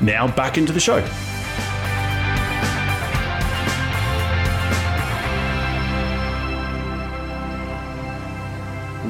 now back into the show.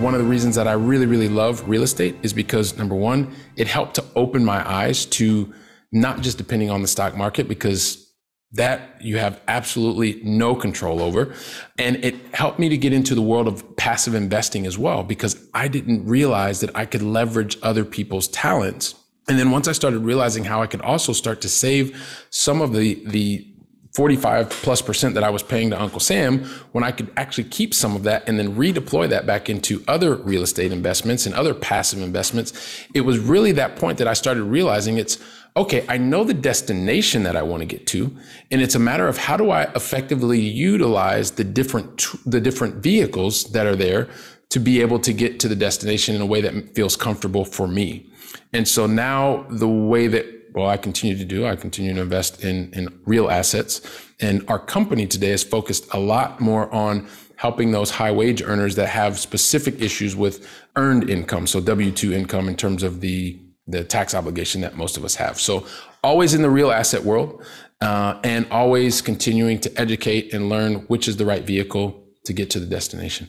One of the reasons that I really, really love real estate is because number one, it helped to open my eyes to not just depending on the stock market, because that you have absolutely no control over. And it helped me to get into the world of passive investing as well, because I didn't realize that I could leverage other people's talents and then once I started realizing how I could also start to save some of the the 45 plus percent that I was paying to Uncle Sam, when I could actually keep some of that and then redeploy that back into other real estate investments and other passive investments, it was really that point that I started realizing it's okay, I know the destination that I want to get to, and it's a matter of how do I effectively utilize the different the different vehicles that are there to be able to get to the destination in a way that feels comfortable for me. And so now the way that well, I continue to do, I continue to invest in, in real assets. And our company today is focused a lot more on helping those high wage earners that have specific issues with earned income. So W 2 income in terms of the, the tax obligation that most of us have. So always in the real asset world uh, and always continuing to educate and learn which is the right vehicle to get to the destination.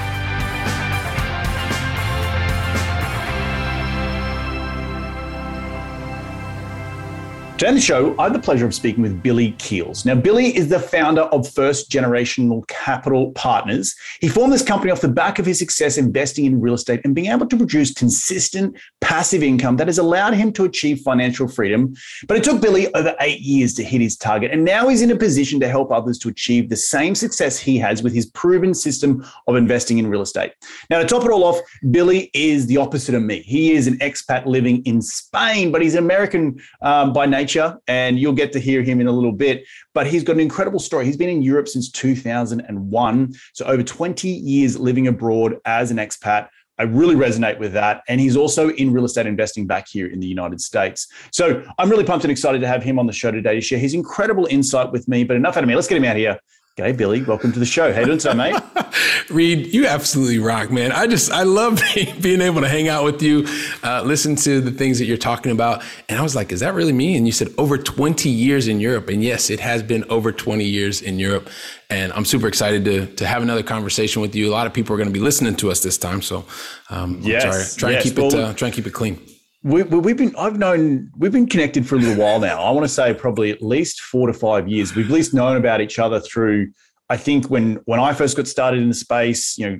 Today on the show, I have the pleasure of speaking with Billy Keels. Now, Billy is the founder of First Generational Capital Partners. He formed this company off the back of his success investing in real estate and being able to produce consistent passive income that has allowed him to achieve financial freedom. But it took Billy over eight years to hit his target. And now he's in a position to help others to achieve the same success he has with his proven system of investing in real estate. Now, to top it all off, Billy is the opposite of me. He is an expat living in Spain, but he's an American um, by nature nature, and you'll get to hear him in a little bit. But he's got an incredible story. He's been in Europe since 2001, so over 20 years living abroad as an expat. I really resonate with that. And he's also in real estate investing back here in the United States. So I'm really pumped and excited to have him on the show today to share his incredible insight with me. But enough out of me. Let's get him out here. G'day, Billy. Welcome to the show. How you doing today, mate? Reed, you absolutely rock, man. I just, I love being able to hang out with you, uh, listen to the things that you're talking about. And I was like, is that really me? And you said over 20 years in Europe. And yes, it has been over 20 years in Europe. And I'm super excited to, to have another conversation with you. A lot of people are going to be listening to us this time. So um, yes, try, try yes. and keep it, uh, try and keep it clean. We, we've been, I've known, we've been connected for a little while now. I want to say probably at least four to five years. We've at least known about each other through I think when when I first got started in the space, you know,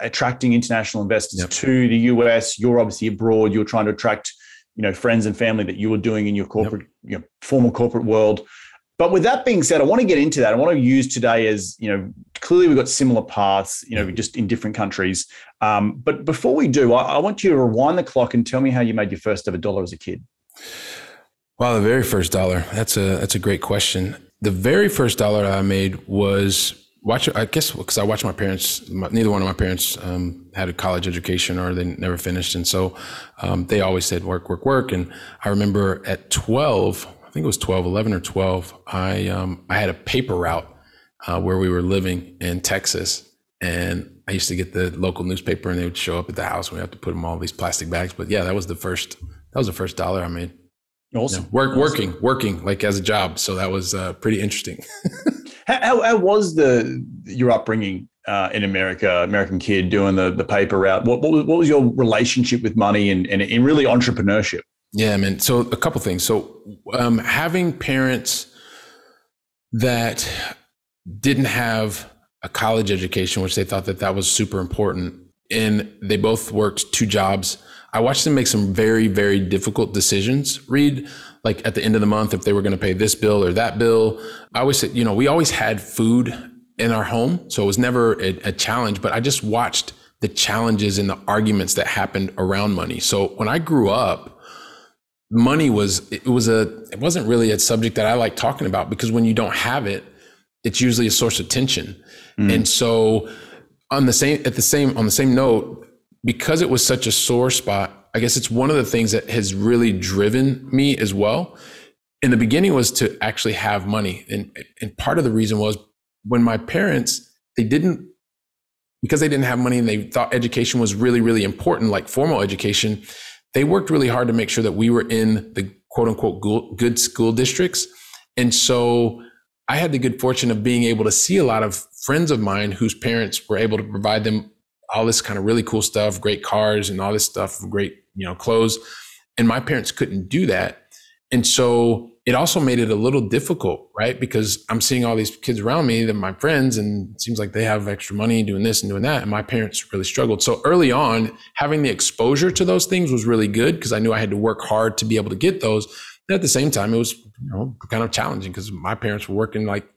attracting international investors yep. to the US, you're obviously abroad. You're trying to attract, you know, friends and family that you were doing in your corporate, yep. you know, formal corporate world. But with that being said, I want to get into that. I want to use today as you know, clearly we've got similar paths, you know, just in different countries. Um, but before we do, I, I want you to rewind the clock and tell me how you made your first ever dollar as a kid. Wow, the very first dollar. That's a that's a great question the very first dollar I made was watch. I guess because I watched my parents. My, neither one of my parents um, had a college education or they never finished, and so um, they always said work, work, work. And I remember at twelve, I think it was 12, 11 or twelve. I um, I had a paper route uh, where we were living in Texas, and I used to get the local newspaper, and they would show up at the house. and We have to put them all these plastic bags. But yeah, that was the first. That was the first dollar I made. Awesome. Yeah, work, awesome. working, working like as a job. So that was uh, pretty interesting. how, how, was the your upbringing uh, in America? American kid doing the the paper route. What what was, what was your relationship with money and and, and really entrepreneurship? Yeah, man. So a couple things. So um, having parents that didn't have a college education, which they thought that that was super important, and they both worked two jobs I watched them make some very, very difficult decisions. Reed like at the end of the month, if they were going to pay this bill or that bill. I always said, you know, we always had food in our home. So it was never a, a challenge, but I just watched the challenges and the arguments that happened around money. So when I grew up, money was, it was a, it wasn't really a subject that I like talking about because when you don't have it, it's usually a source of tension. Mm. And so on the same, at the same, on the same note, because it was such a sore spot, I guess it's one of the things that has really driven me as well. In the beginning was to actually have money. And, and part of the reason was when my parents, they didn't, because they didn't have money and they thought education was really, really important, like formal education, they worked really hard to make sure that we were in the quote unquote good school districts. And so I had the good fortune of being able to see a lot of friends of mine whose parents were able to provide them all this kind of really cool stuff, great cars and all this stuff, great, you know, clothes. And my parents couldn't do that. And so it also made it a little difficult, right? Because I'm seeing all these kids around me that my friends, and it seems like they have extra money doing this and doing that. And my parents really struggled. So early on, having the exposure to those things was really good because I knew I had to work hard to be able to get those. And at the same time, it was you know, kind of challenging because my parents were working like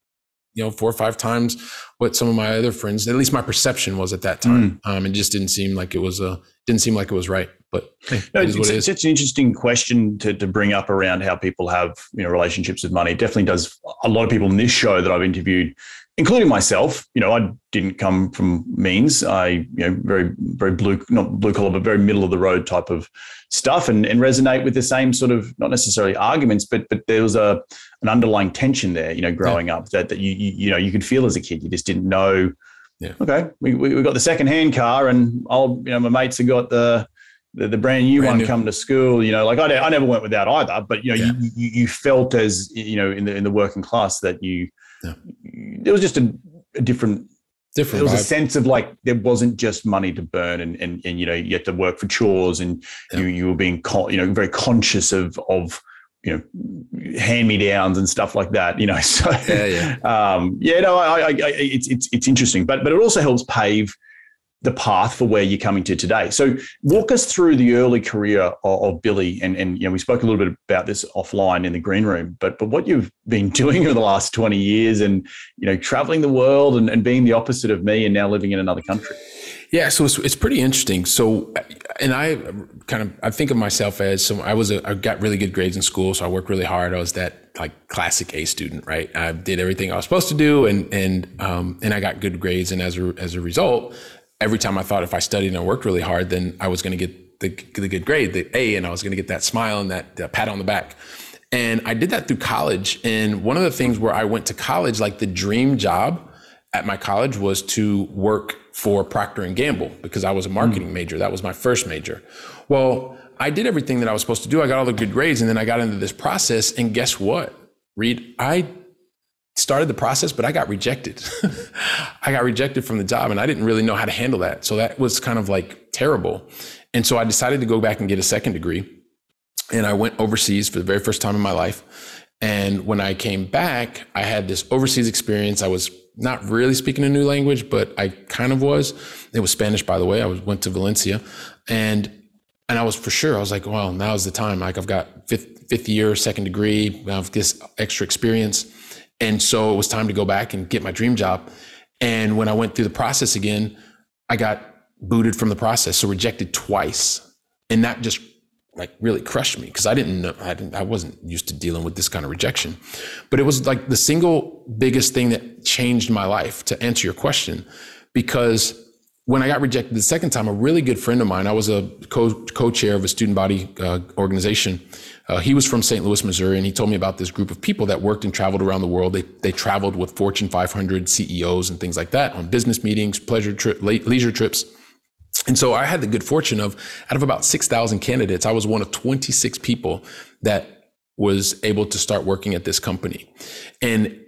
you know four or five times what some of my other friends at least my perception was at that time mm. um, it just didn't seem like it was a didn't seem like it was right but hey, no, it it's, it's such an interesting question to, to bring up around how people have you know relationships with money it definitely does a lot of people in this show that i've interviewed including myself. You know, I didn't come from means. I, you know, very, very blue, not blue collar, but very middle of the road type of stuff, and, and resonate with the same sort of not necessarily arguments, but but there was a an underlying tension there. You know, growing yeah. up that that you, you you know you could feel as a kid. You just didn't know. Yeah. Okay, we, we, we got the second hand car, and old you know my mates have got the the, the brand new brand one new. come to school. You know, like I, I never went without either, but you know, yeah. you, you, you felt as you know in the in the working class that you yeah. there was just a, a different different there was vibe. a sense of like there wasn't just money to burn and and, and you know you had to work for chores and yeah. you you were being con- you know very conscious of of you know hand me downs and stuff like that you know so yeah yeah um yeah no I, I, I it's it's it's interesting but but it also helps pave the path for where you're coming to today. So walk us through the early career of, of, Billy, and and you know we spoke a little bit about this offline in the green room, but but what you've been doing over the last 20 years, and you know traveling the world and, and being the opposite of me, and now living in another country. Yeah, so it's, it's pretty interesting. So, and I kind of I think of myself as so I was a I got really good grades in school, so I worked really hard. I was that like classic A student, right? I did everything I was supposed to do, and and um, and I got good grades, and as a as a result, every time I thought if I studied and I worked really hard, then I was going to get the, the, good grade, the A, and I was going to get that smile and that uh, pat on the back. And I did that through college. And one of the things where I went to college, like the dream job at my college was to work for Procter and Gamble because I was a marketing mm. major. That was my first major. Well, I did everything that I was supposed to do. I got all the good grades and then I got into this process and guess what? Reed, I started the process, but I got rejected. I got rejected from the job and I didn't really know how to handle that. So that was kind of like terrible. And so I decided to go back and get a second degree. And I went overseas for the very first time in my life. And when I came back, I had this overseas experience. I was not really speaking a new language, but I kind of was. It was Spanish, by the way. I was, went to Valencia and, and I was for sure, I was like, well, now's the time. Like I've got fifth, fifth year, second degree, I have this extra experience. And so it was time to go back and get my dream job. And when I went through the process again, I got booted from the process, so rejected twice. And that just like really crushed me because I didn't know I didn't I wasn't used to dealing with this kind of rejection. But it was like the single biggest thing that changed my life to answer your question because when I got rejected the second time, a really good friend of mine, I was a co- co-chair of a student body uh, organization. Uh, he was from St. Louis, Missouri, and he told me about this group of people that worked and traveled around the world. They, they traveled with Fortune 500 CEOs and things like that on business meetings, pleasure trip, leisure trips. And so I had the good fortune of, out of about 6,000 candidates, I was one of 26 people that was able to start working at this company. And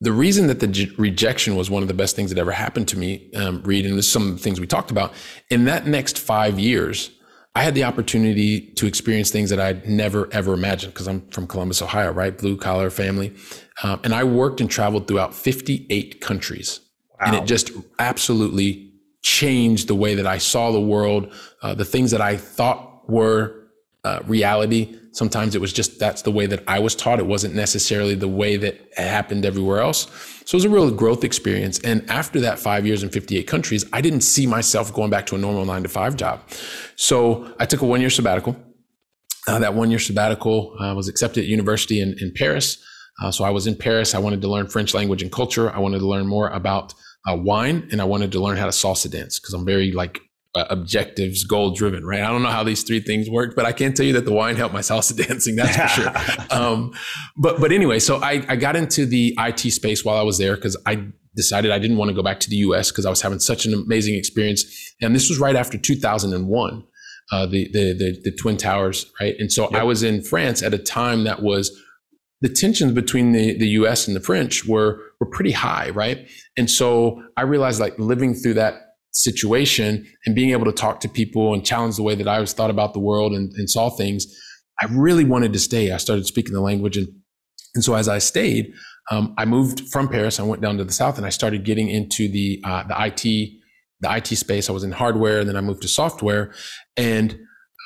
the reason that the rejection was one of the best things that ever happened to me, um, Reed, and this is some of the things we talked about, in that next five years, I had the opportunity to experience things that I'd never ever imagined because I'm from Columbus, Ohio, right? Blue collar family. Um, and I worked and traveled throughout 58 countries. Wow. And it just absolutely changed the way that I saw the world, uh, the things that I thought were uh, reality. Sometimes it was just that's the way that I was taught. It wasn't necessarily the way that it happened everywhere else. So it was a real growth experience. And after that five years in 58 countries, I didn't see myself going back to a normal nine to five job. So I took a one year sabbatical. Uh, that one year sabbatical uh, was accepted at university in, in Paris. Uh, so I was in Paris. I wanted to learn French language and culture. I wanted to learn more about uh, wine and I wanted to learn how to salsa dance because I'm very like uh, objectives, goal driven, right? I don't know how these three things work, but I can tell you that the wine helped my salsa dancing. That's for sure. Um, but but anyway, so I I got into the IT space while I was there because I decided I didn't want to go back to the U.S. because I was having such an amazing experience, and this was right after 2001. Uh, the, the, the the twin towers, right? And so yep. I was in France at a time that was the tensions between the, the US and the French were were pretty high, right? And so I realized like living through that situation and being able to talk to people and challenge the way that I was thought about the world and, and saw things, I really wanted to stay. I started speaking the language and and so as I stayed, um, I moved from Paris. I went down to the south and I started getting into the uh, the IT the IT space. I was in hardware and then I moved to software and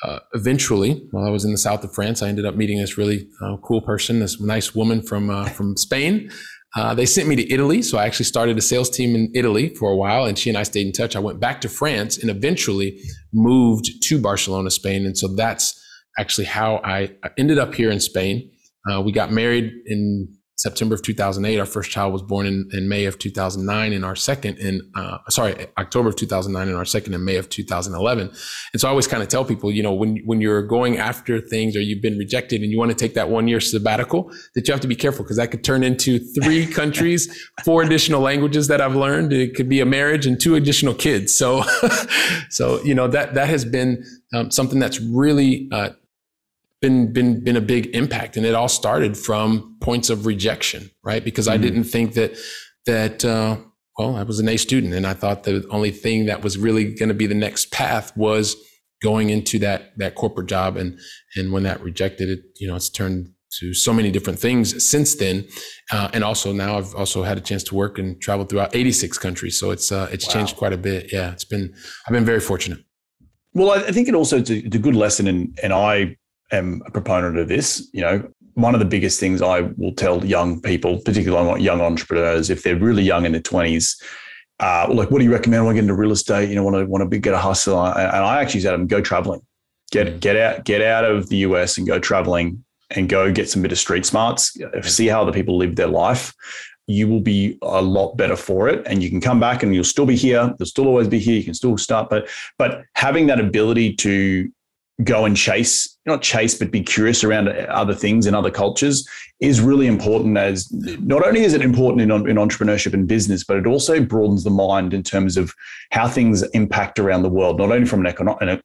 uh, eventually, while I was in the south of France, I ended up meeting this really uh, cool person, this nice woman from uh, from Spain. Uh, they sent me to Italy, so I actually started a sales team in Italy for a while, and she and I stayed in touch. I went back to France and eventually moved to Barcelona, Spain, and so that's actually how I ended up here in Spain. Uh, we got married in September of 2008. Our first child was born in, in May of 2009, and our second in uh, sorry October of 2009, and our second in May of 2011. And so I always kind of tell people, you know, when when you're going after things or you've been rejected and you want to take that one year sabbatical, that you have to be careful because that could turn into three countries, four additional languages that I've learned. It could be a marriage and two additional kids. So, so you know that that has been um, something that's really uh, been been been a big impact. And it all started from points of rejection right? Because mm-hmm. i didn't think that that uh, well i was an a student. And i thought the only thing that was really going to be the next path was going into that that corporate job. And and when that rejected it you know it's turned to so many different things since then. Uh, and also now i've also had a chance to work and travel throughout 86 countries. So it's uh, it's wow. changed quite a bit. Yeah it's been i've been very fortunate. Well i think it also it's a, it's a good lesson and and i am a proponent of this. You know, one of the biggest things I will tell young people, particularly young entrepreneurs, if they're really young in their twenties, uh, like, what do you recommend? I want to get into real estate. You know, want to want to get a hustle. And I actually said, them, go traveling, get mm. get out get out of the US and go traveling and go get some bit of street smarts. See how the people live their life. You will be a lot better for it, and you can come back and you'll still be here. You'll still always be here. You can still start, but but having that ability to go and chase, not chase, but be curious around other things in other cultures is really important as not only is it important in, in entrepreneurship and business, but it also broadens the mind in terms of how things impact around the world, not only from an, econo- an,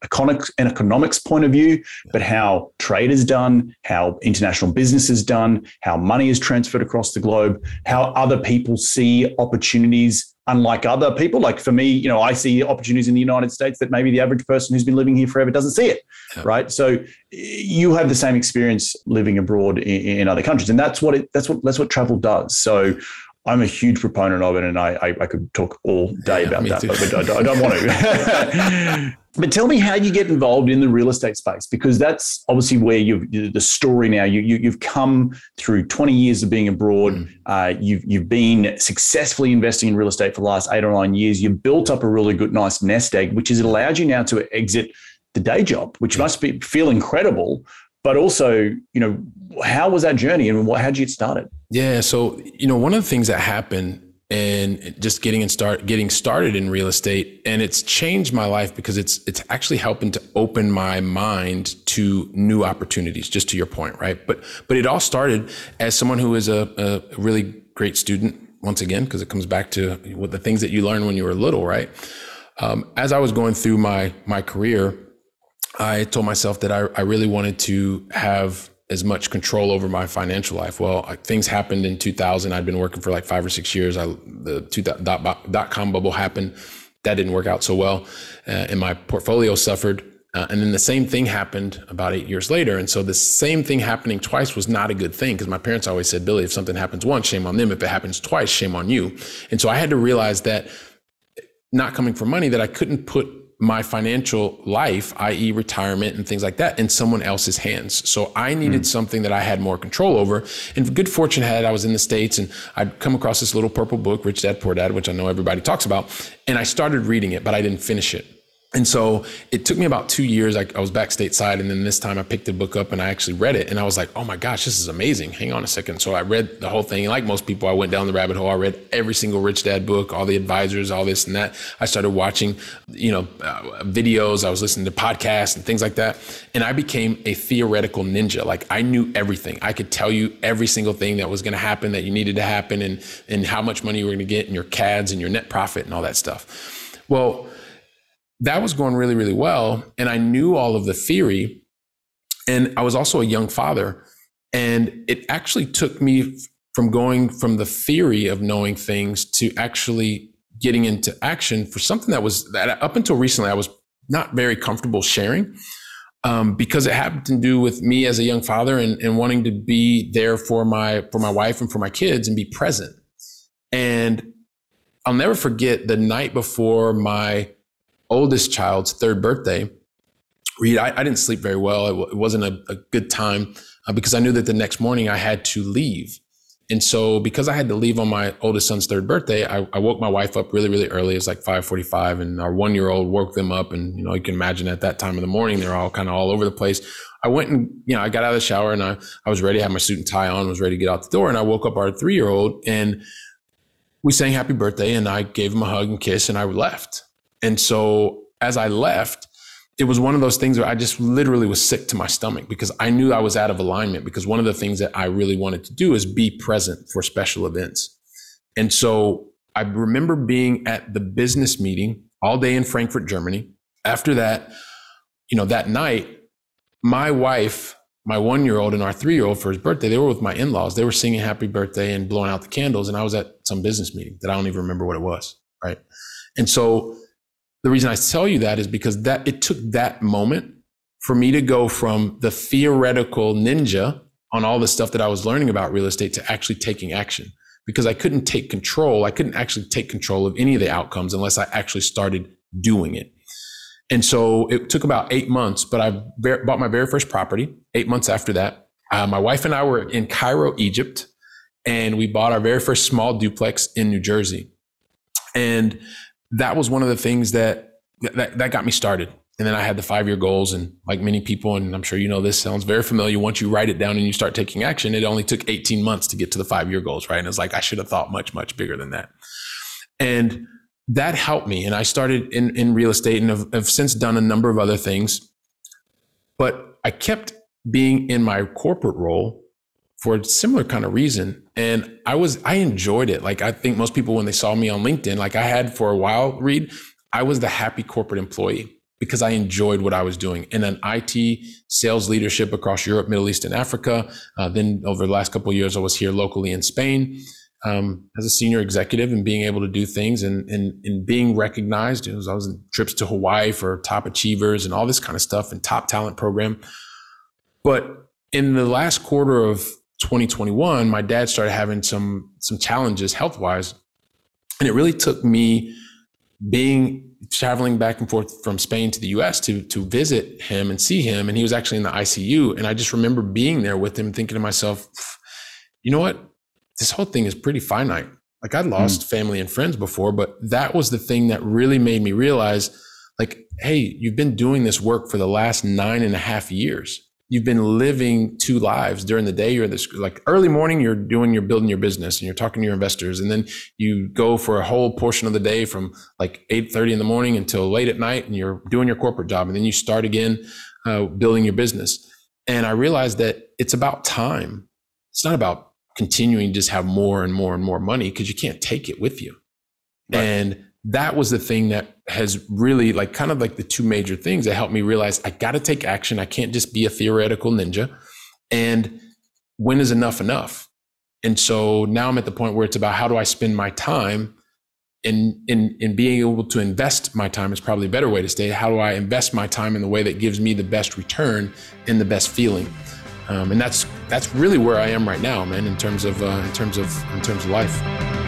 an economics point of view, but how trade is done, how international business is done, how money is transferred across the globe, how other people see opportunities unlike other people. Like for me, you know, I see opportunities in the United States that maybe the average person who's been living here forever doesn't see it, yeah. right? So you have the same experience living abroad in, in, other countries, and that's what it that's what that's what travel does. So I'm a huge proponent of it, and I I, I could talk all day yeah, about that, but, but I, I, don't want to. but tell me how you get involved in the real estate space because that's obviously where you've the story now. You, you have come through 20 years of being abroad. Mm. Uh, you've you've been successfully investing in real estate for the last eight or nine years. You've built up a really good, nice nest egg, which has allowed you now to exit the day job, which must be feel incredible. But also, you know, how was that journey and how did you get started? Yeah. So, you know, one of the things that happened and just getting and start getting started in real estate. And it's changed my life because it's it's actually helping to open my mind to new opportunities just to your point right? But but it all started as someone who is a, a really great student once again because it comes back to what the things that you learn when you were little right? Um, as i was going through my my career i told myself that I, I really wanted to have as much control over my financial life. Well, things happened in 2000. I'd been working for like five or six years. I, the two dot, dot com bubble happened. That didn't work out so well. Uh, and my portfolio suffered. Uh, and then the same thing happened about eight years later. And so the same thing happening twice was not a good thing because my parents always said, Billy, if something happens once, shame on them. If it happens twice, shame on you. And so I had to realize that not coming from money, that I couldn't put my financial life, i.e., retirement and things like that, in someone else's hands. So I needed mm. something that I had more control over. And good fortune had I was in the States and I'd come across this little purple book, Rich Dad Poor Dad, which I know everybody talks about. And I started reading it, but I didn't finish it. And so it took me about two years. I, I, was back stateside, and then this time I picked the book up and I actually read it. And I was like, oh my gosh, this is amazing. Hang on a second. So I read the whole thing. Like most people, I went down the rabbit hole. I read every single Rich Dad book, all the advisors, all this and that. I started watching, you know, uh, videos. I was listening to podcasts and things like that. And I became a theoretical ninja. Like I knew everything. I could tell you every single thing that was going to happen, that you needed to happen, and, and how much money you were going to get, and your CADs and your net profit and all that stuff. Well, that was going really, really well. And I knew all of the theory. And I was also a young father. And it actually took me from going from the theory of knowing things to actually getting into action for something that was that up until recently I was not very comfortable sharing um, because it happened to do with me as a young father and, and wanting to be there for my for my wife and for my kids and be present. And I'll never forget the night before my oldest child's third birthday, Reed, I, I didn't sleep very well. It, it wasn't a, a, good time uh, because I knew that the next morning I had to leave. And so because I had to leave on my oldest son's third birthday, I, I woke my wife up really, really early. It was like 545 and our one year old woke them up. And, you know, you can imagine at that time of the morning, they're all kind of all over the place. I went and, you know, I got out of the shower and I, I was ready, had my suit and tie on, was ready to get out the door. And I woke up our three year old and we sang happy birthday and I gave him a hug and kiss and I left. And so as I left, it was one of those things where I just literally was sick to my stomach because I knew I was out of alignment. Because one of the things that I really wanted to do is be present for special events. And so I remember being at the business meeting all day in Frankfurt, Germany. After that, you know, that night, my wife, my one year old, and our three year old for his birthday, they were with my in laws. They were singing happy birthday and blowing out the candles. And I was at some business meeting that I don't even remember what it was. Right. And so the reason I tell you that is because that it took that moment for me to go from the theoretical ninja on all the stuff that I was learning about real estate to actually taking action because I couldn't take control. I couldn't actually take control of any of the outcomes unless I actually started doing it. And so it took about eight months, but I bought my very first property eight months after that. Uh, my wife and I were in Cairo, Egypt, and we bought our very first small duplex in New Jersey. And that was one of the things that, that, that got me started. And then I had the five year goals. And like many people, and I'm sure you know this sounds very familiar. Once you write it down and you start taking action, it only took 18 months to get to the five year goals, right? And it's like, I should have thought much, much bigger than that. And that helped me. And I started in, in real estate and have, have since done a number of other things. But I kept being in my corporate role for a similar kind of reason. And I was, I enjoyed it. Like I think most people, when they saw me on LinkedIn, like I had for a while, Reed, I was the happy corporate employee because I enjoyed what I was doing in an IT sales leadership across Europe, Middle East, and Africa. Uh, then over the last couple years, I was here locally in Spain um, as a senior executive and being able to do things and, and, and being recognized. It Was, I was in trips to Hawaii for top achievers and all this kind of stuff and top talent program. But in the last quarter of 2021, my dad started having some some challenges health wise, and it really took me being traveling back and forth from Spain to the US to to visit him and see him. And he was actually in the ICU and I just remember being there with him thinking to myself you know what? This whole thing is pretty finite. Like I'd lost mm. family and friends before but that was the thing that really made me realize like hey you've been doing this work for the last nine and a half years you've been living two lives during the day. You're in this like early morning, you're doing, you're building your business and you're talking to your investors. And then you go for a whole portion of the day from like 8 30 in the morning until late at night and you're doing your corporate job. And then you start again, uh, building your business. And I realized that it's about time. It's not about continuing to just have more and more and more money because you can't take it with you. Right. And that was the thing that has really like kind of like the two major things that helped me realize I got to take action. I can't just be a theoretical ninja. And when is enough enough? And so now I'm at the point where it's about how do I spend my time in in in being able to invest my time is probably a better way to say how do I invest my time in the way that gives me the best return and the best feeling. Um, and that's that's really where I am right now, man, in terms of uh, in terms of in terms of life.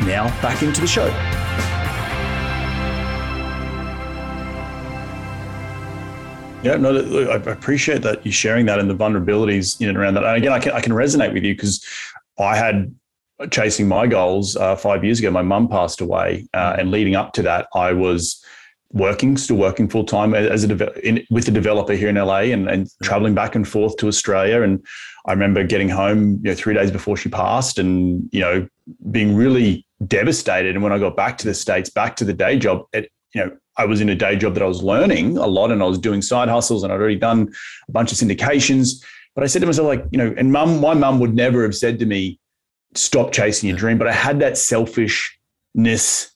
Now, back into the show. Yeah, no, I appreciate that you're sharing that and the vulnerabilities in and around that. And again, I can I can resonate with you because I had chasing my goals uh, five years ago. My mum passed away, uh, and leading up to that, I was working, still working full time as a de- in, with a developer here in LA, and, and traveling back and forth to Australia. And I remember getting home, you know, three days before she passed, and you know, being really devastated. And when I got back to the States, back to the day job, it, you know, I was in a day job that I was learning a lot and I was doing side hustles and I'd already done a bunch of syndications. But I said to myself, like, you know, and mum, my mum would never have said to me, stop chasing your dream. But I had that selfishness.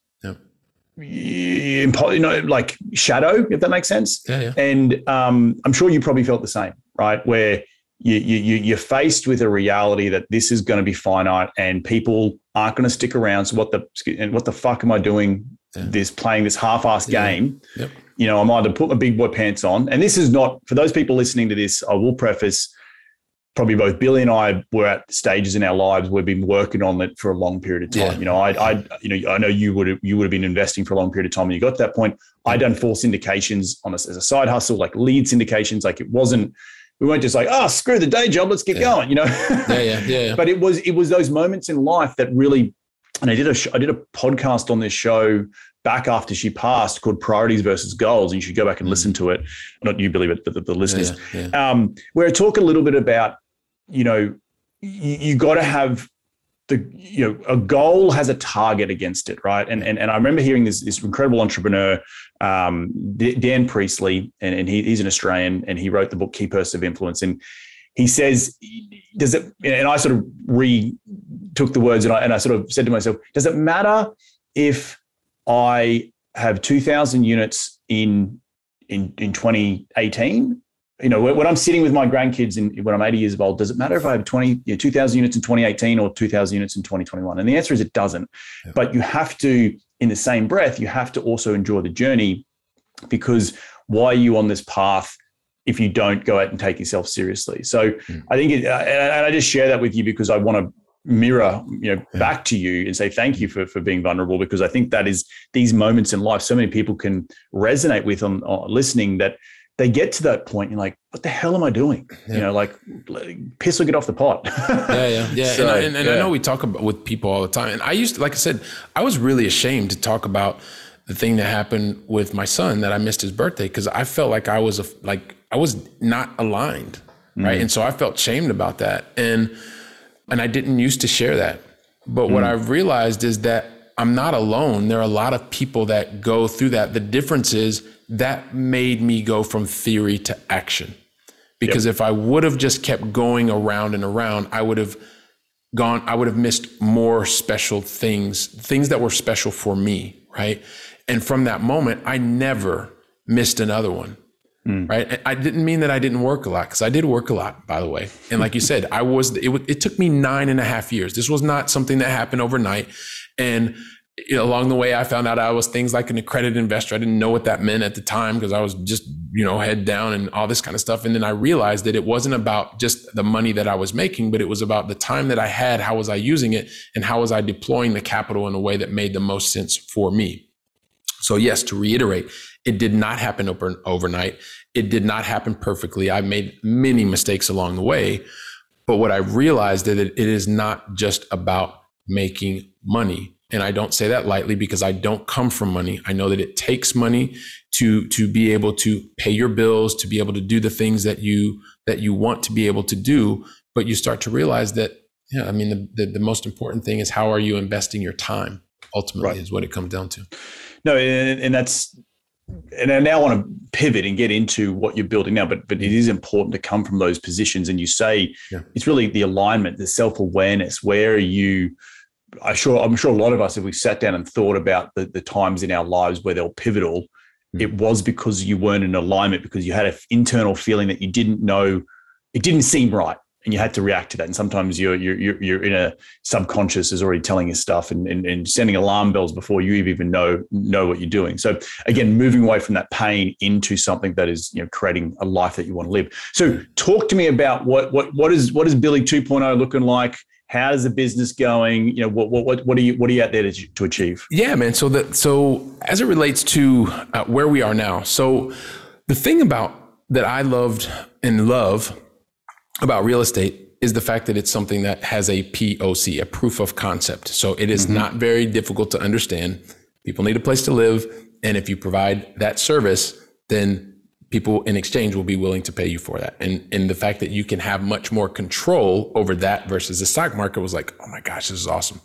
You know, like shadow, if that makes sense. Yeah, yeah. And um, I'm sure you probably felt the same, right? Where you, you, you're faced with a reality that this is going to be finite and people aren't going to stick around. So what the and what the fuck am I doing? Yeah. This playing this half-assed game. Yep. You know, I'm either put my big boy pants on, and this is not for those people listening to this. I will preface. Probably both Billy and I were at stages in our lives we've been working on it for a long period of time. Yeah. You know, I, I, you know, I know you would have, you would have been investing for a long period of time when you got to that point. I done full syndications on a, as a side hustle, like lead syndications. Like it wasn't we weren't just like, oh, screw the day job, let's get yeah. going, you know. yeah, yeah, yeah, yeah. But it was it was those moments in life that really, and I did a I did a podcast on this show back after she passed called Priorities versus Goals, and you should go back and mm. listen to it. Not you, Billy, but the, the, the listeners. Yeah, yeah. Um, where I talk a little bit about, you know, you, you got to have the you know a goal has a target against it, right? And and, and I remember hearing this this incredible entrepreneur, um, Dan Priestley, and, and he, he's an Australian, and he wrote the book Key Person of Influence, and he says, does it? And I sort of re took the words, and I and I sort of said to myself, does it matter if I have two thousand units in in in 2018 you know, when I'm sitting with my grandkids and when I'm 80 years old, does it matter if I have 20, you know, 2,000 units in 2018 or 2,000 units in 2021? And the answer is it doesn't. Yeah. But you have to, in the same breath, you have to also enjoy the journey because why are you on this path if you don't go out and take yourself seriously? So mm. I think, it, uh, and I just share that with you because I want to mirror you know yeah. back to you and say thank you for for being vulnerable because i think that is these moments in life so many people can resonate with on, on listening that they get to that point, you're like, what the hell am I doing? Yeah. You know, like piss or get off the pot. yeah, yeah, yeah. So, and, I, and, and yeah. I know we talk about with people all the time. And I used to, like I said, I was really ashamed to talk about the thing that happened with my son that I missed his birthday because I felt like I was a, like I was not aligned, right? Mm. And so I felt shamed about that, and and I didn't used to share that. But mm. what I've realized is that I'm not alone. There are a lot of people that go through that. The difference is that made me go from theory to action. Because yep. if I would have just kept going around and around, I would have gone, I would have missed more special things, things that were special for me, right? And from that moment, I never missed another one. Mm. Right. I didn't mean that I didn't work a lot because I did work a lot, by the way. And like you said, I was, it, it took me nine and a half years. This was not something that happened overnight. And along the way, I found out I was things like an accredited investor. I didn't know what that meant at the time because I was just, you know, head down and all this kind of stuff. And then I realized that it wasn't about just the money that I was making, but it was about the time that I had, how was I using it, and how was I deploying the capital in a way that made the most sense for me. So, yes, to reiterate, it did not happen over, overnight. It did not happen perfectly. I made many mistakes along the way. But what I realized is that it, it is not just about making money. And I don't say that lightly because I don't come from money. I know that it takes money to to be able to pay your bills, to be able to do the things that you that you want to be able to do. But you start to realize that, yeah, I mean, the, the, the most important thing is how are you investing your time ultimately right. is what it comes down to. No, and, and that's and I now want to pivot and get into what you're building now, but but it is important to come from those positions. And you say yeah. it's really the alignment, the self awareness. Where are you? I sure I'm sure a lot of us, if we sat down and thought about the, the times in our lives where they're pivotal, mm. it was because you weren't in alignment because you had an internal feeling that you didn't know, it didn't seem right and you had to react to that. And sometimes you're you're you're in a subconscious is already telling you stuff and, and, and sending alarm bells before you even know know what you're doing. So again, moving away from that pain into something that is you know creating a life that you want to live. So talk to me about what what what is what is Billy 2.0 looking like? How is the business going? You know, what what what are you what are you out there to, to achieve? Yeah, man. So that so as it relates to uh, where we are now. So the thing about that I loved and love about real estate is the fact that it's something that has a POC, a proof of concept. So it is mm-hmm. not very difficult to understand. People need a place to live. And if you provide that service, then people in exchange will be willing to pay you for that. And, and the fact that you can have much more control over that versus the stock market was like, oh my gosh, this is awesome.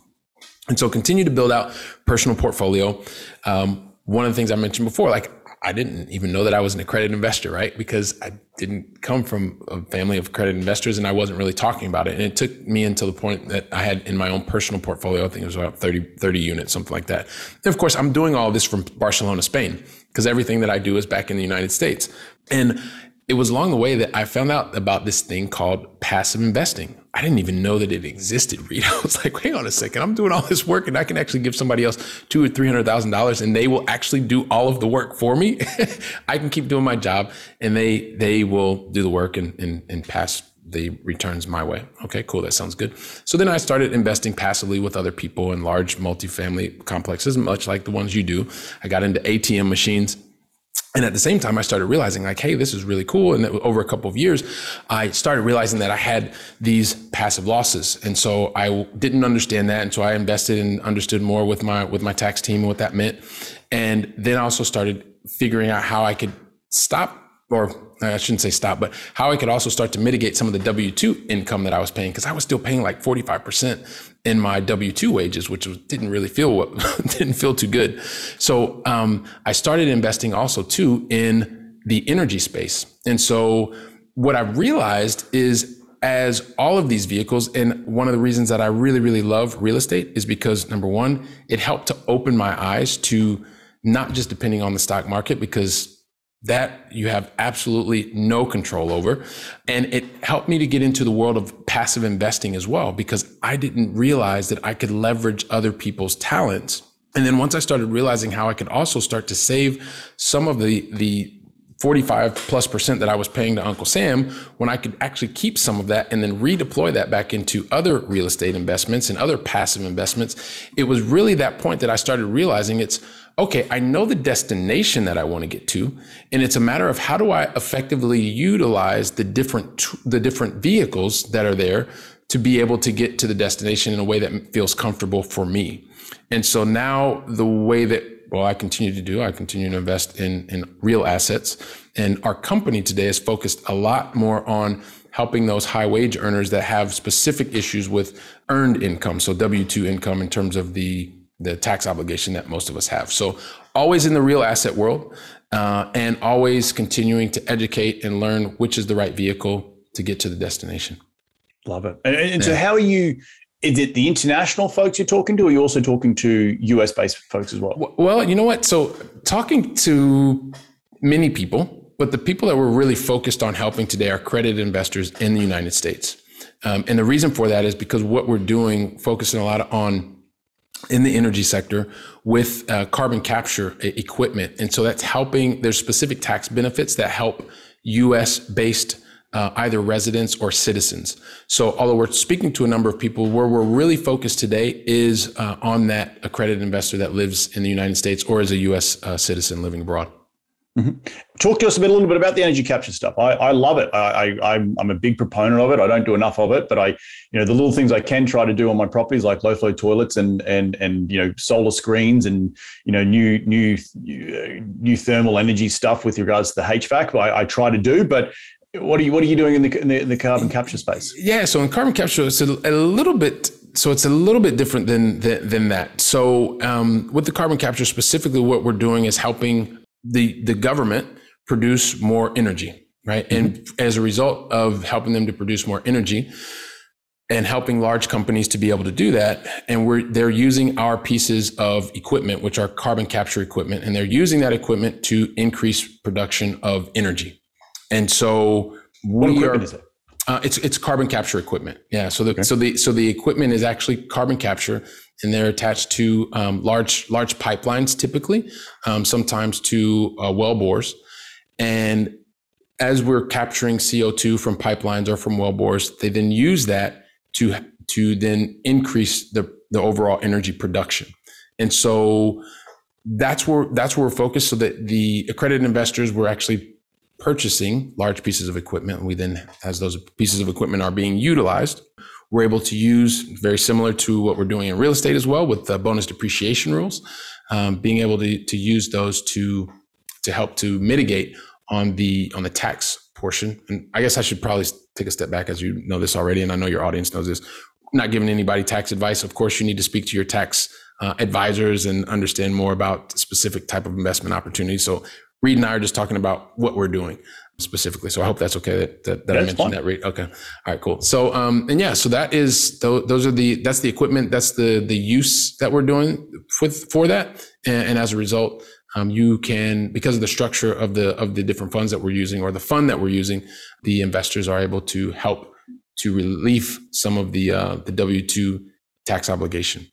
And so continue to build out personal portfolio. Um, one of the things I mentioned before, like I didn't even know that I was an accredited investor, right? Because I didn't come from a family of accredited investors and I wasn't really talking about it. And it took me until the point that I had in my own personal portfolio, I think it was about 30, 30 units, something like that. And of course, I'm doing all this from Barcelona, Spain, because everything that I do is back in the United States. And it was along the way that I found out about this thing called passive investing. I didn't even know that it existed, Reed. I was like, hang on a second, I'm doing all this work and I can actually give somebody else two or three hundred thousand dollars and they will actually do all of the work for me. I can keep doing my job and they they will do the work and, and, and pass the returns my way. Okay, cool. That sounds good. So then I started investing passively with other people in large multifamily complexes, much like the ones you do. I got into ATM machines and at the same time, I started realizing like, hey, this is really cool. And over a couple of years, I started realizing that I had these passive losses, and so I didn't understand that, and so I invested and understood more with my with my tax team and what that meant. And then I also started figuring out how I could stop or I shouldn't say stop, but how I could also start to mitigate some of the W 2 income that I was paying because I was still paying like 45% in my W 2 wages, which didn't really feel didn't feel too good. So um, I started investing also too in the energy space. And so what I realized is as all of these vehicles, and one of the reasons that I really, really love real estate is because number one, it helped to open my eyes to not just depending on the stock market because that you have absolutely no control over. And it helped me to get into the world of passive investing as well, because I didn't realize that I could leverage other people's talents. And then once I started realizing how I could also start to save some of the, the 45 plus percent that I was paying to Uncle Sam, when I could actually keep some of that and then redeploy that back into other real estate investments and other passive investments, it was really that point that I started realizing it's okay, I know the destination that I want to get to, and it's a matter of how do I effectively utilize the different the different vehicles that are there to be able to get to the destination in a way that feels comfortable for me. And so now the way that well, I continue to do, I continue to invest in in real assets, and our company today is focused a lot more on helping those high wage earners that have specific issues with earned income, so W two income in terms of the the tax obligation that most of us have. So always in the real asset world, uh, and always continuing to educate and learn which is the right vehicle to get to the destination. Love it. And, and yeah. so, how are you? Is it the international folks you're talking to, or are you also talking to US based folks as well? Well, you know what? So, talking to many people, but the people that we're really focused on helping today are accredited investors in the United States. Um, and the reason for that is because what we're doing, focusing a lot on in the energy sector with uh, carbon capture equipment. And so that's helping, there's specific tax benefits that help US based uh, either residents or citizens. So, although we're speaking to a number of people, where we're really focused today is uh, on that accredited investor that lives in the United States or is a U.S. Uh, citizen living abroad. Mm-hmm. Talk to us a, bit, a little bit about the energy capture stuff. I, I love it. I, I, I'm a big proponent of it. I don't do enough of it, but I, you know, the little things I can try to do on my properties, like low flow toilets and and and you know solar screens and you know new new new thermal energy stuff with regards to the HVAC. I, I try to do, but what are you What are you doing in the in the, in the carbon capture space? Yeah, so in carbon capture, it's a, a little bit. So it's a little bit different than than, than that. So um, with the carbon capture specifically, what we're doing is helping the the government produce more energy, right? Mm-hmm. And as a result of helping them to produce more energy, and helping large companies to be able to do that and we're they're using our pieces of equipment which are carbon capture equipment and they're using that equipment to increase production of energy and so what equipment are, is it? Uh, it's it's carbon capture equipment. Yeah. So the okay. so the so the equipment is actually carbon capture, and they're attached to um, large large pipelines, typically, um, sometimes to uh, well bores, and as we're capturing CO two from pipelines or from well bores, they then use that to to then increase the the overall energy production, and so that's where that's where we're focused. So that the accredited investors were actually purchasing large pieces of equipment. And we then, as those pieces of equipment are being utilized, we're able to use very similar to what we're doing in real estate as well with the bonus depreciation rules, um, being able to, to use those to to help to mitigate on the on the tax portion. And I guess I should probably take a step back as you know this already, and I know your audience knows this. not giving anybody tax advice. Of course, you need to speak to your tax uh, advisors and understand more about specific type of investment opportunities. So Reed and I are just talking about what we're doing specifically. So I hope that's okay that, that, that I mentioned fine. that. Reed. Okay. All right, cool. So, um, and yeah, so that is, those are the, that's the equipment. That's the, the use that we're doing with, for that. And, and as a result, um, you can, because of the structure of the, of the different funds that we're using or the fund that we're using, the investors are able to help to relieve some of the, uh, the W-2 tax obligation.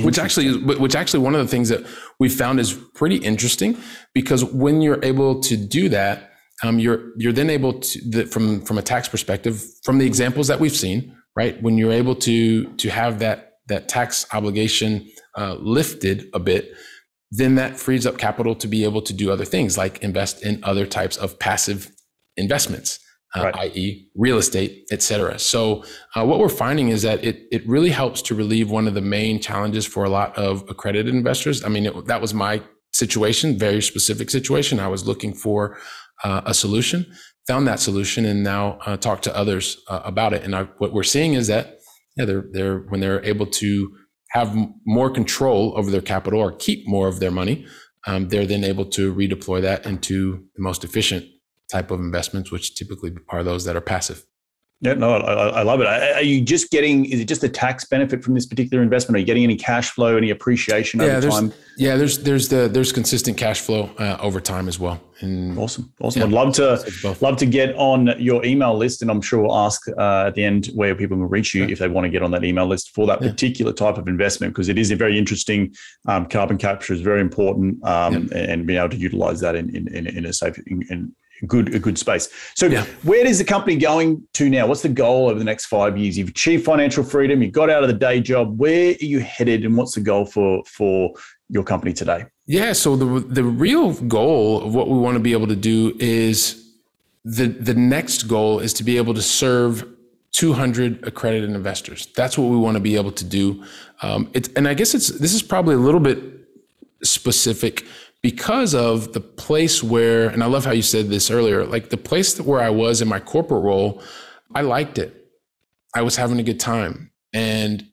Which actually is which actually one of the things that we found is pretty interesting because when you're able to do that um, you're you're then able to the, from from a tax perspective from the examples that we've seen right? When you're able to to have that that tax obligation uh, lifted a bit then that frees up capital to be able to do other things like invest in other types of passive investments uh, right. i.e., real estate, et cetera. So, uh, what we're finding is that it it really helps to relieve one of the main challenges for a lot of accredited investors. I mean, it, that was my situation, very specific situation. I was looking for uh, a solution, found that solution, and now uh, talk to others uh, about it. And I, what we're seeing is that yeah, they're they're when they're able to have more control over their capital or keep more of their money, um, they're then able to redeploy that into the most efficient type of investments, which typically are those that are passive. Yeah, no, I, I, love it. Are you just getting? Is it just a tax benefit from this particular investment? Are you getting any cash flow, any appreciation yeah, over time? Yeah, there's there's the there's consistent cash flow uh, over time as well. And awesome, awesome. Yeah, I'd love to love to get on your email list, and I'm sure we'll ask uh, at the end where people can reach you yeah. if they want to get on that email list for that particular type of investment because it is a very interesting. Um, carbon capture is very important, um, and being able to utilize that in in, in a safe in, in good a good space. So yeah. where is the company going to now? What's the goal over the next five years? You've achieved financial freedom. You got out of the day job. Where are you headed, and what's the goal for for your company today? Yeah. So the the real goal of what we want to be able to do is the the next goal is to be able to serve 200 accredited investors. That's what we want to be able to do. Um, it's, and I guess it's this is probably a little bit specific because of the place where, and I love how you said this earlier, like the place where I was in my corporate role, I liked it. I was having a good time, and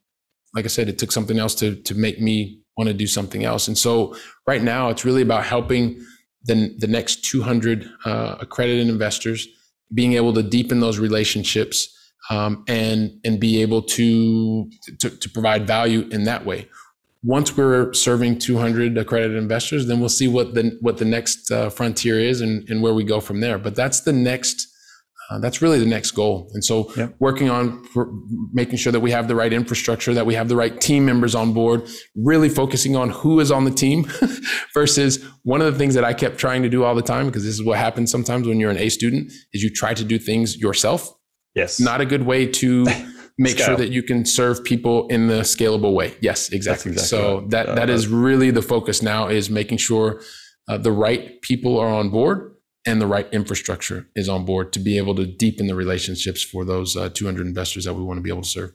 like I said, it took something else to to make me want to do something else. And so right now, it's really about helping the the next 200 uh, accredited investors being able to deepen those relationships um, and and be able to, to to provide value in that way. Once we're serving 200 accredited investors, then we'll see what the what the next uh, frontier is and, and where we go from there. But that's the next. Uh, that's really the next goal. And so, yep. working on making sure that we have the right infrastructure, that we have the right team members on board, really focusing on who is on the team versus one of the things that I kept trying to do all the time, because this is what happens sometimes when you're an A student, is you try to do things yourself Yes. Not a good way to make sure that you can serve people in the scalable way. Yes, exactly. exactly so right. that, uh, that is really the focus now is making sure uh, the right people are on board and the right infrastructure is on board to be able to deepen the relationships for those uh, 200 investors that we want to be able to serve.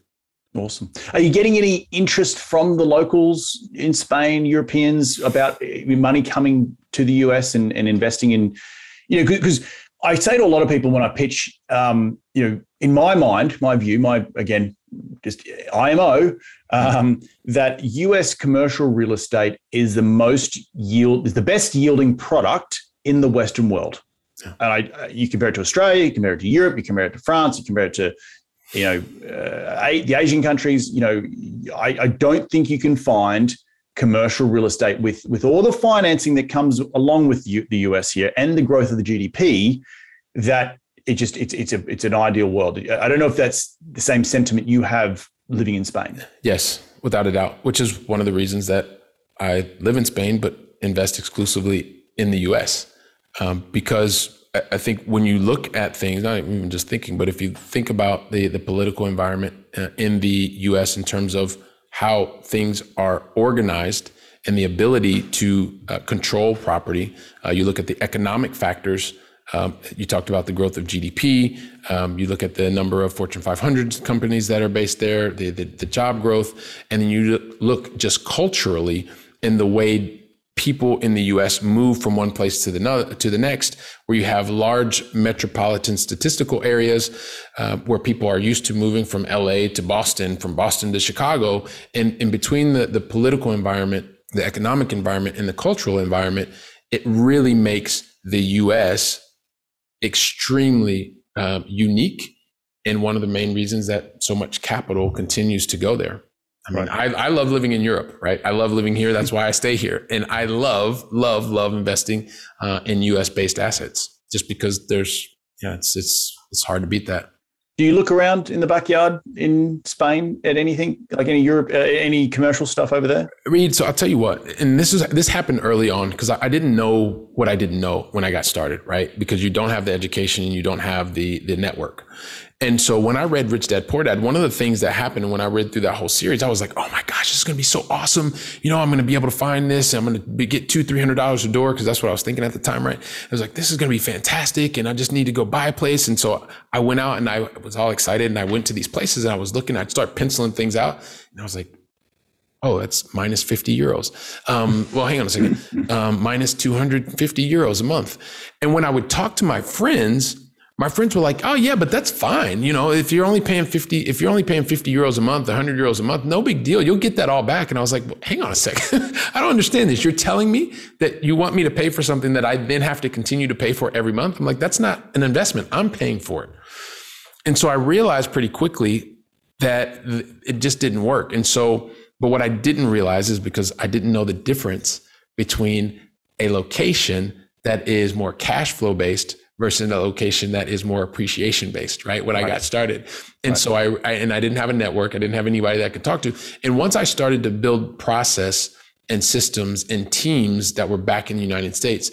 Awesome. Are you getting any interest from the locals in Spain, Europeans, about uh, money coming to the US and, and investing in, you know, because I say to a lot of people when I pitch, um, you know, in my mind, my view, my again, just IMO, um, that US commercial real estate is the most yield, is the best yielding product in the Western world. Yeah. And I, you compare it to Australia, you compare it to Europe, you compare it to France, you compare it to, you know, uh, the Asian countries. You know, I, I don't think you can find commercial real estate with with all the financing that comes along with the US here and the growth of the GDP that it just it's it's a it's an ideal world. I don't know if that's the same sentiment you have living in Spain. Yes, without a doubt, which is one of the reasons that I live in Spain but invest exclusively in the US. Um, because I think when you look at things, not even just thinking, but if you think about the the political environment uh, in the U.S. in terms of how things are organized and the ability to uh, control property. Uh, you look at the economic factors. Um, you talked about the growth of GDP. Um, you look at the number of Fortune 500 companies that are based there, the, the, the job growth, and then you look just culturally in the way people in the US move from one place to the, no, to the next, where you have large metropolitan statistical areas uh, where people are used to moving from LA to Boston, from Boston to Chicago. And in between the, the political environment, the economic environment, and the cultural environment, it really makes the US extremely uh, unique. And one of the main reasons that so much capital continues to go there. I mean, right. I, I love living in Europe, right? I love living here. That's why I stay here. And I love, love, love investing uh, in US based assets just because there's, yeah, it's, it's, it's hard to beat that. Do you look around in the backyard in Spain at anything like any Europe, uh, any commercial stuff over there? Reed, so I'll tell you what, and this is this happened early on because I, I, didn't know what I didn't know when I got started, right? Because you don't have the education and you don't have the the network, and so when I read Rich Dad Poor Dad, one of the things that happened when I read through that whole series, I was like, oh my gosh, this is going to be so awesome. You know, I'm going to be able to find this. I'm going to get two, $300 a door because that's what I was thinking at the time, right? I was like, this is going to be fantastic. And I just need to go buy a place. And so I went out and I was all excited and I went to these places and I was looking, I'd start penciling things out. And I was like, oh, that's minus 50 euros. Um, well, hang on a second, um, minus 250 euros a month. And when I would talk to my friends, my friends were like, "Oh yeah, but that's fine. You know, if you're only paying 50 if you're only paying 50 euros a month, 100 euros a month, no big deal. You'll get that all back." And I was like, well, "Hang on a second. I don't understand this. You're telling me that you want me to pay for something that I then have to continue to pay for every month?" I'm like, "That's not an investment. I'm paying for it." And so I realized pretty quickly that it just didn't work. And so, but what I didn't realize is because I didn't know the difference between a location that is more cash flow based versus a location that is more appreciation based, right? When right. I got started. And right. so I, I, and I didn't have a network. I didn't have anybody that I could talk to. And once I started to build process and systems and teams that were back in the United States,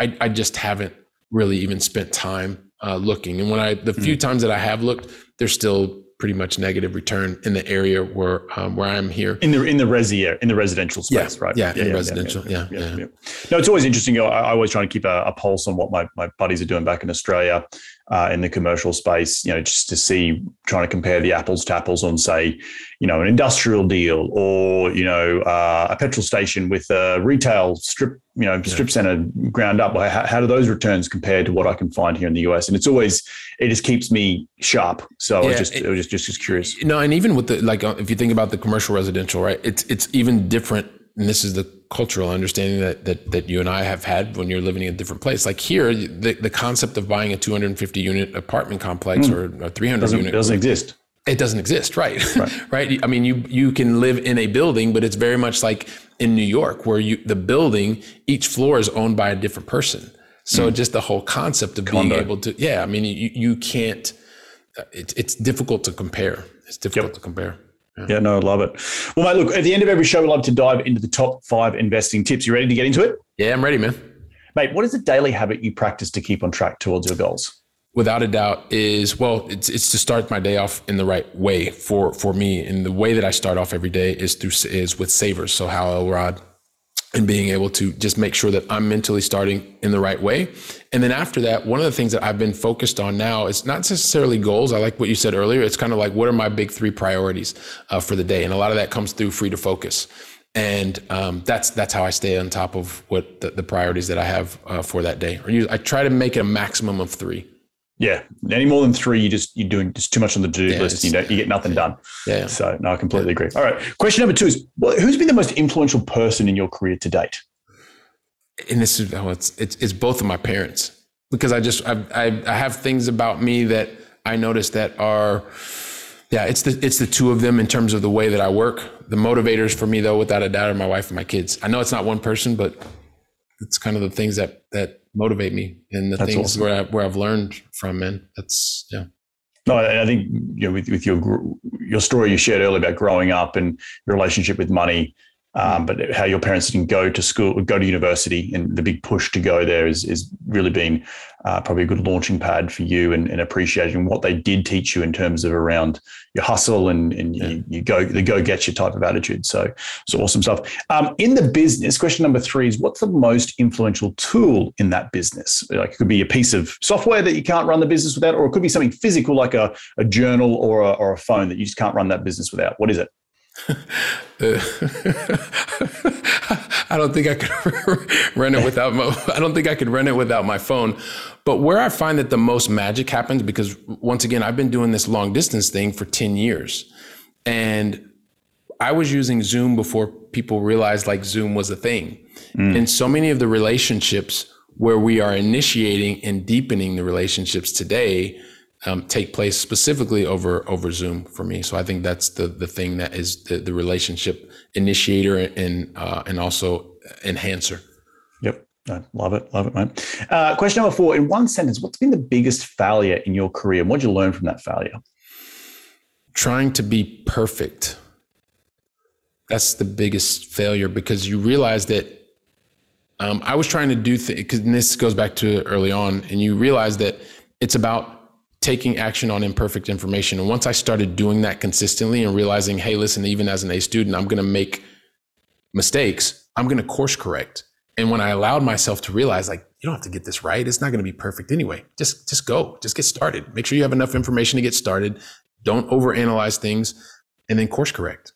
I, I just haven't really even spent time uh, looking. And when I, the few mm. times that I have looked, there's still pretty much negative return in the area where um, where I'm here. In the in the resi in the residential space, yeah, right? Yeah, yeah in residential. Yeah yeah, yeah, No, it's always interesting. I, I, always try to keep a, a, pulse on what my, my buddies are doing back in Australia uh, in the commercial space. You know, just to see trying to compare the apples to apples on, say, you know, an industrial deal or you know uh, a petrol station with a retail strip, you know, strip center ground up. How, how do those returns compare to what I can find here in the US? And it's always it just keeps me sharp. So yeah, I just it, I was just, just just curious. No, and even with the like, uh, if you think about the commercial residential, right? It's it's even different. And this is the cultural understanding that that that you and I have had when you're living in a different place. Like here, the the concept of buying a 250 unit apartment complex mm. or a 300 doesn't, unit doesn't exist. It doesn't exist, right? Right. right. I mean, you you can live in a building, but it's very much like in New York, where you the building, each floor is owned by a different person. So mm. just the whole concept of Condo. being able to, yeah, I mean, you, you can't, uh, it, it's difficult to compare. It's difficult yep. to compare. Yeah. yeah, no, I love it. Well, mate, look, at the end of every show, we love to dive into the top five investing tips. You ready to get into it? Yeah, I'm ready, man. Mate, what is a daily habit you practice to keep on track towards your goals? Without a doubt, is well, it's it's to start my day off in the right way for for me. And the way that I start off every day is through is with savers. So Hal Elrod and being able to just make sure that I'm mentally starting in the right way. And then after that, one of the things that I've been focused on now is not necessarily goals. I like what you said earlier. It's kind of like, what are my big three priorities uh, for the day? And a lot of that comes through free to focus. And um, that's that's how I stay on top of what the, the priorities that I have uh, for that day. Or I try to make it a maximum of three. Yeah, any more than three, you just you're doing just too much on the to do yeah, list. You know, you get nothing done. Yeah. So no, I completely agree. All right. Question number two is: Who's been the most influential person in your career to date? And this is oh, it's it's, it's both of my parents because I just I, I I have things about me that I notice that are yeah it's the it's the two of them in terms of the way that I work. The motivators for me though, without a doubt, are my wife and my kids. I know it's not one person, but it's kind of the things that that motivate me and the that's things awesome. where I, where I've learned from. Man, that's yeah. No, I think you know with, with your your story you shared earlier about growing up and your relationship with money um, but how your parents didn't go to school, go to university, and the big push to go there is is really been uh, probably a good launching pad for you and, and, appreciating what they did teach you in terms of around your hustle and, and yeah. you, you, go the go get you type of attitude. So it's awesome stuff. Um, in the business, question number three is what's the most influential tool in that business? Like it could be a piece of software that you can't run the business without, or it could be something physical like a, a journal or a, or a phone that you just can't run that business without. What is it? I don't think I could run it without my, I don't think I could run it without my phone. But where I find that the most magic happens because once again I've been doing this long distance thing for 10 years. And I was using Zoom before people realized like Zoom was a thing. Mm. And so many of the relationships where we are initiating and deepening the relationships today um, take place specifically over over Zoom for me. So I think that's the the thing that is the, the relationship initiator and uh, and also enhancer. Yep. I love it. Love it, man. Uh, question number four. In one sentence, what's been the biggest failure in your career? What did you learn from that failure? Trying to be perfect. That's the biggest failure because you realize that um, I was trying to do things, because this goes back to early on, and you realize that it's about taking action on imperfect information. And once I started doing that consistently and realizing, hey, listen, even as an A student, I'm going to make mistakes, I'm going to course correct. And when I allowed myself to realize, like, you don't have to get this right, it's not going to be perfect anyway. Just just go, just get started. Make sure you have enough information to get started. Don't overanalyze things, and then course correct.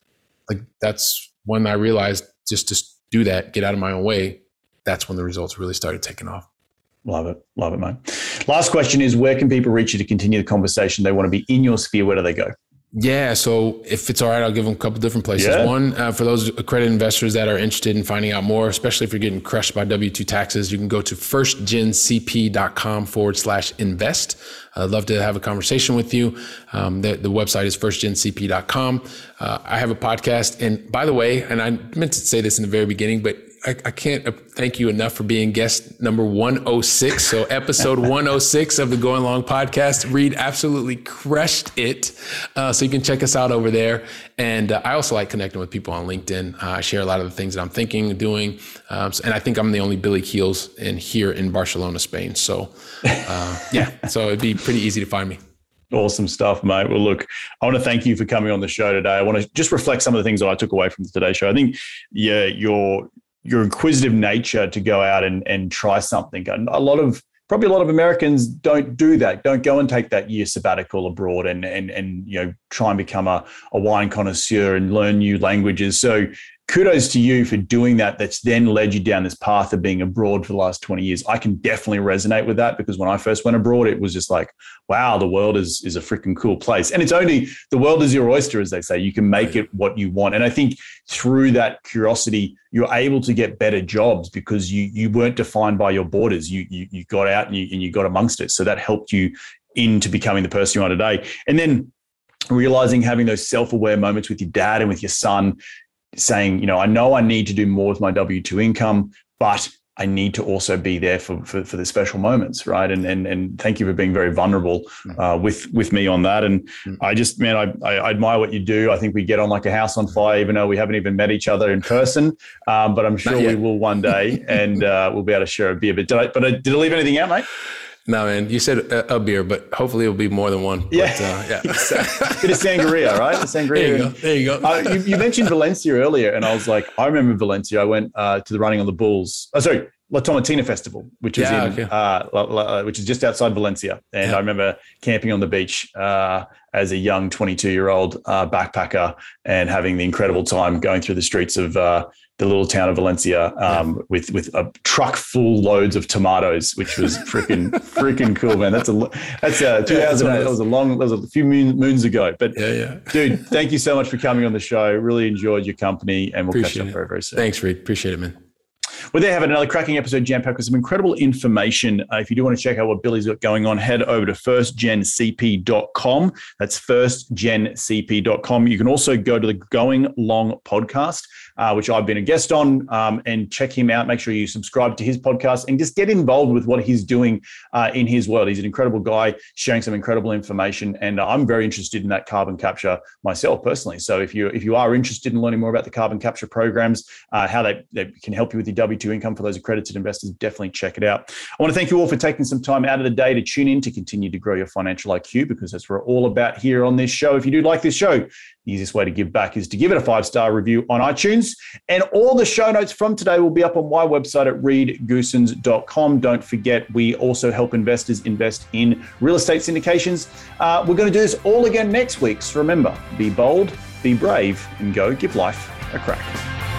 Like that's when I realized just to do that, get out of my own way. That's when the results really started taking off. Love it. Love it, mate. Last question is where can people reach you to continue the conversation? They want to be in your sphere. Where do they go? Yeah. So if it's all right, I'll give them a couple different places. Yeah. One, uh, for those accredited investors that are interested in finding out more, especially if you're getting crushed by W 2 taxes, you can go to firstgencp.com forward slash invest. I'd love to have a conversation with you. Um, the, the website is firstgencp.com. Uh, I have a podcast. And by the way, and I meant to say this in the very beginning, but I, I, can't thank you enough for being guest number 106. So, episode 106 of the Going Long podcast. Reed absolutely crushed it. Uh, so, you can check us out over there. And uh, I also like connecting with people on LinkedIn. Uh, I share a lot of the things that I'm thinking, and doing. Um, so, and I think I'm the only Billy Keels in here in Barcelona, Spain. So, uh, yeah, so it'd be pretty easy to find me. Awesome stuff, mate. Well, look, I want to thank you for coming on the show today. I want to just reflect some of the things that I took away from today's show. I think, yeah, your your inquisitive nature to go out and and try something. And A lot of probably a lot of Americans don't do that. Don't go and take that year sabbatical abroad and and and you know try and become a, a wine connoisseur and learn new languages. So kudos to you for doing that. That's then led you down this path of being abroad for the last 20 years. I can definitely resonate with that because when I first went abroad, it was just like, wow, the world is, is a freaking cool place. And it's only the world is your oyster, as they say. You can make it what you want. And I think through that curiosity, you're able to get better jobs because you you weren't defined by your borders. You you, you got out and you, and you got amongst it. So that helped you into becoming the person you are today. And then realizing having those self-aware moments with your dad and with your son saying, you know, I know I need to do more with my W 2 income, but I need to also be there for, for, for the special moments, right? And and and thank you for being very vulnerable mm. uh, with with me on that. And mm. I just, man, I, I, admire what you do. I think we get on like a house on fire, even though we haven't even met each other in person. Um, but I'm sure we will one day, and uh, we'll be able to share a beer. But did I, but I, did I leave anything out, mate? No, man. You said a, a, beer, but hopefully it'll be more than one. Yeah, but, uh, yeah. Bit of sangria, right? The sangria. There you go. There you go. Uh, you, you, mentioned Valencia earlier, and I was like, I remember Valencia. I went uh, to the running on the Bulls. Oh, sorry, La Tomatina Festival, which is yeah, in, okay. uh, la, la, which is just outside Valencia, and yeah. I remember camping on the beach uh, as a young 22 year old uh, backpacker and having the incredible time going through the streets of uh, the little town of Valencia um, yeah. with with a truck full loads of tomatoes, which was freaking freaking cool, man. That's a that's a 2008. that was a long, that was a few moon, moons ago. But yeah, yeah, dude, thank you so much for coming on the show. Really enjoyed your company, and we'll Appreciate catch up it. very very soon. Thanks, Reed. Appreciate it, man. Well, there have another cracking episode jam packed with some incredible information. Uh, if you do want to check out what Billy's got going on, head over to firstgencp.com. That's firstgencp.com. You can also go to the Going Long podcast uh, which I've been a guest on, um, and check him out. Make sure you subscribe to his podcast and just get involved with what he's doing uh, in his world. He's an incredible guy, sharing some incredible information, and I'm very interested in that carbon capture myself personally. So if you if you are interested in learning more about the carbon capture programs, uh, how they, they can help you with your W two income for those accredited investors, definitely check it out. I want to thank you all for taking some time out of the day to tune in to continue to grow your financial IQ because that's what we're all about here on this show. If you do like this show, the easiest way to give back is to give it a five star review on iTunes. And all the show notes from today will be up on my website at reedgoossens.com. Don't forget, we also help investors invest in real estate syndications. Uh, we're going to do this all again next week. So remember, be bold, be brave, and go give life a crack.